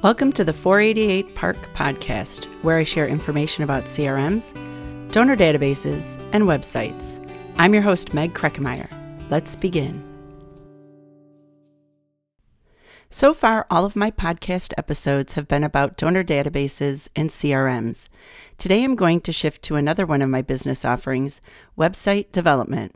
Welcome to the 488 Park podcast, where I share information about CRMs, donor databases, and websites. I'm your host, Meg Kreikemeier. Let's begin. So far, all of my podcast episodes have been about donor databases and CRMs. Today, I'm going to shift to another one of my business offerings website development.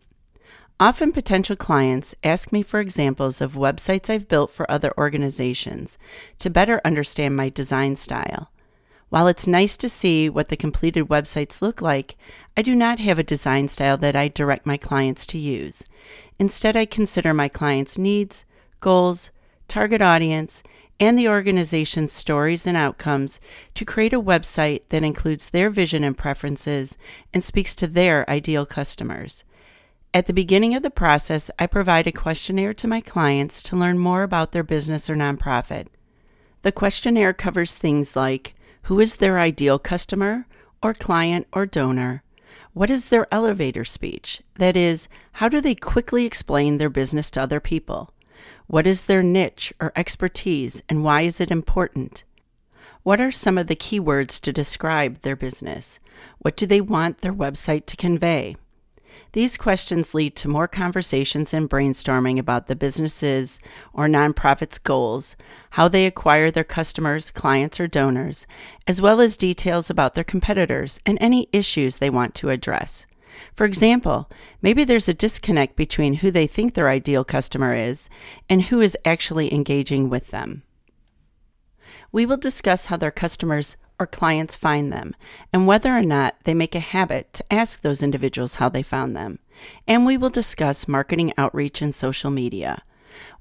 Often, potential clients ask me for examples of websites I've built for other organizations to better understand my design style. While it's nice to see what the completed websites look like, I do not have a design style that I direct my clients to use. Instead, I consider my clients' needs, goals, target audience, and the organization's stories and outcomes to create a website that includes their vision and preferences and speaks to their ideal customers. At the beginning of the process, I provide a questionnaire to my clients to learn more about their business or nonprofit. The questionnaire covers things like who is their ideal customer, or client, or donor? What is their elevator speech? That is, how do they quickly explain their business to other people? What is their niche or expertise, and why is it important? What are some of the keywords to describe their business? What do they want their website to convey? These questions lead to more conversations and brainstorming about the businesses or nonprofits' goals, how they acquire their customers, clients, or donors, as well as details about their competitors and any issues they want to address. For example, maybe there's a disconnect between who they think their ideal customer is and who is actually engaging with them. We will discuss how their customers or clients find them, and whether or not they make a habit to ask those individuals how they found them. And we will discuss marketing outreach and social media.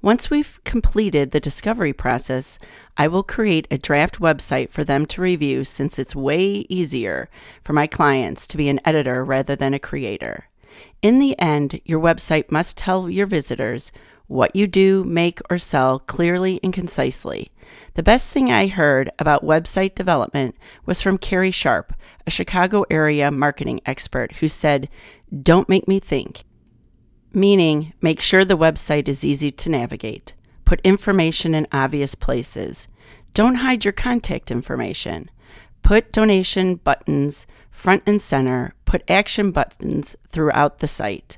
Once we've completed the discovery process, I will create a draft website for them to review since it's way easier for my clients to be an editor rather than a creator. In the end, your website must tell your visitors what you do, make, or sell clearly and concisely. The best thing I heard about website development was from Carrie Sharp, a Chicago area marketing expert, who said, Don't make me think. Meaning, make sure the website is easy to navigate. Put information in obvious places. Don't hide your contact information. Put donation buttons front and center. Put action buttons throughout the site.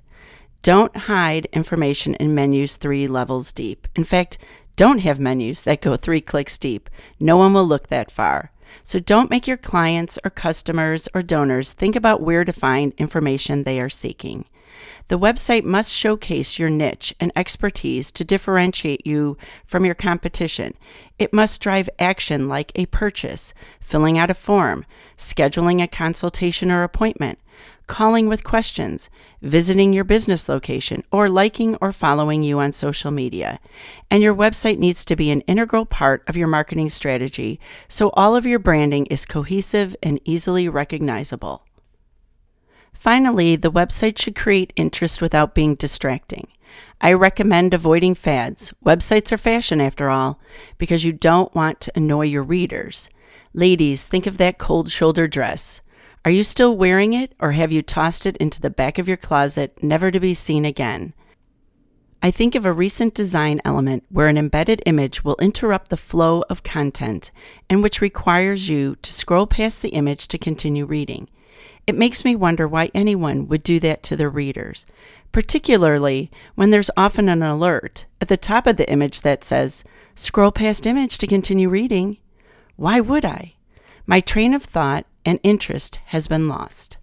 Don't hide information in menus three levels deep. In fact, don't have menus that go three clicks deep. No one will look that far. So don't make your clients or customers or donors think about where to find information they are seeking. The website must showcase your niche and expertise to differentiate you from your competition. It must drive action like a purchase, filling out a form, scheduling a consultation or appointment, calling with questions, visiting your business location, or liking or following you on social media. And your website needs to be an integral part of your marketing strategy so all of your branding is cohesive and easily recognizable. Finally, the website should create interest without being distracting. I recommend avoiding fads. Websites are fashion, after all, because you don't want to annoy your readers. Ladies, think of that cold shoulder dress. Are you still wearing it, or have you tossed it into the back of your closet, never to be seen again? I think of a recent design element where an embedded image will interrupt the flow of content and which requires you to scroll past the image to continue reading. It makes me wonder why anyone would do that to their readers, particularly when there's often an alert at the top of the image that says, Scroll past image to continue reading. Why would I? My train of thought and interest has been lost.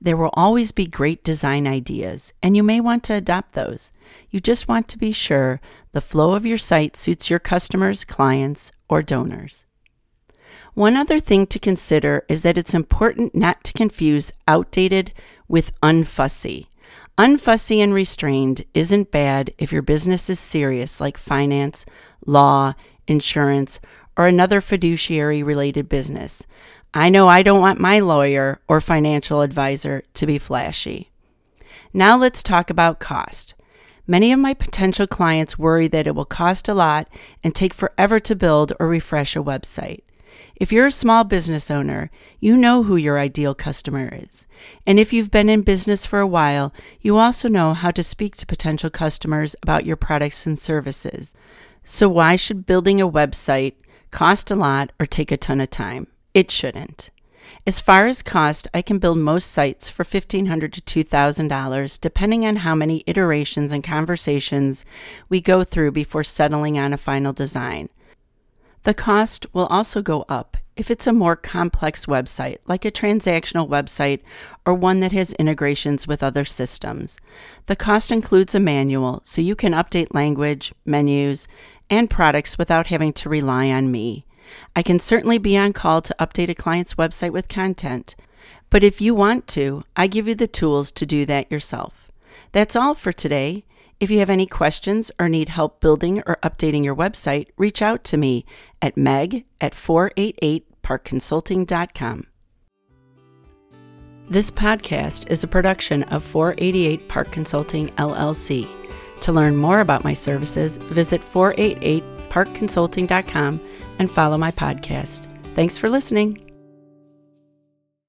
There will always be great design ideas, and you may want to adopt those. You just want to be sure the flow of your site suits your customers, clients, or donors. One other thing to consider is that it's important not to confuse outdated with unfussy. Unfussy and restrained isn't bad if your business is serious, like finance, law, insurance, or another fiduciary related business. I know I don't want my lawyer or financial advisor to be flashy. Now let's talk about cost. Many of my potential clients worry that it will cost a lot and take forever to build or refresh a website. If you're a small business owner, you know who your ideal customer is. And if you've been in business for a while, you also know how to speak to potential customers about your products and services. So, why should building a website cost a lot, or take a ton of time. It shouldn't. As far as cost, I can build most sites for 1,500 to $2,000, depending on how many iterations and conversations we go through before settling on a final design. The cost will also go up if it's a more complex website, like a transactional website or one that has integrations with other systems. The cost includes a manual, so you can update language, menus, and products without having to rely on me. I can certainly be on call to update a client's website with content, but if you want to, I give you the tools to do that yourself. That's all for today. If you have any questions or need help building or updating your website, reach out to me at meg at 488parkconsulting.com. This podcast is a production of 488 Park Consulting LLC. To learn more about my services, visit 488parkconsulting.com and follow my podcast. Thanks for listening.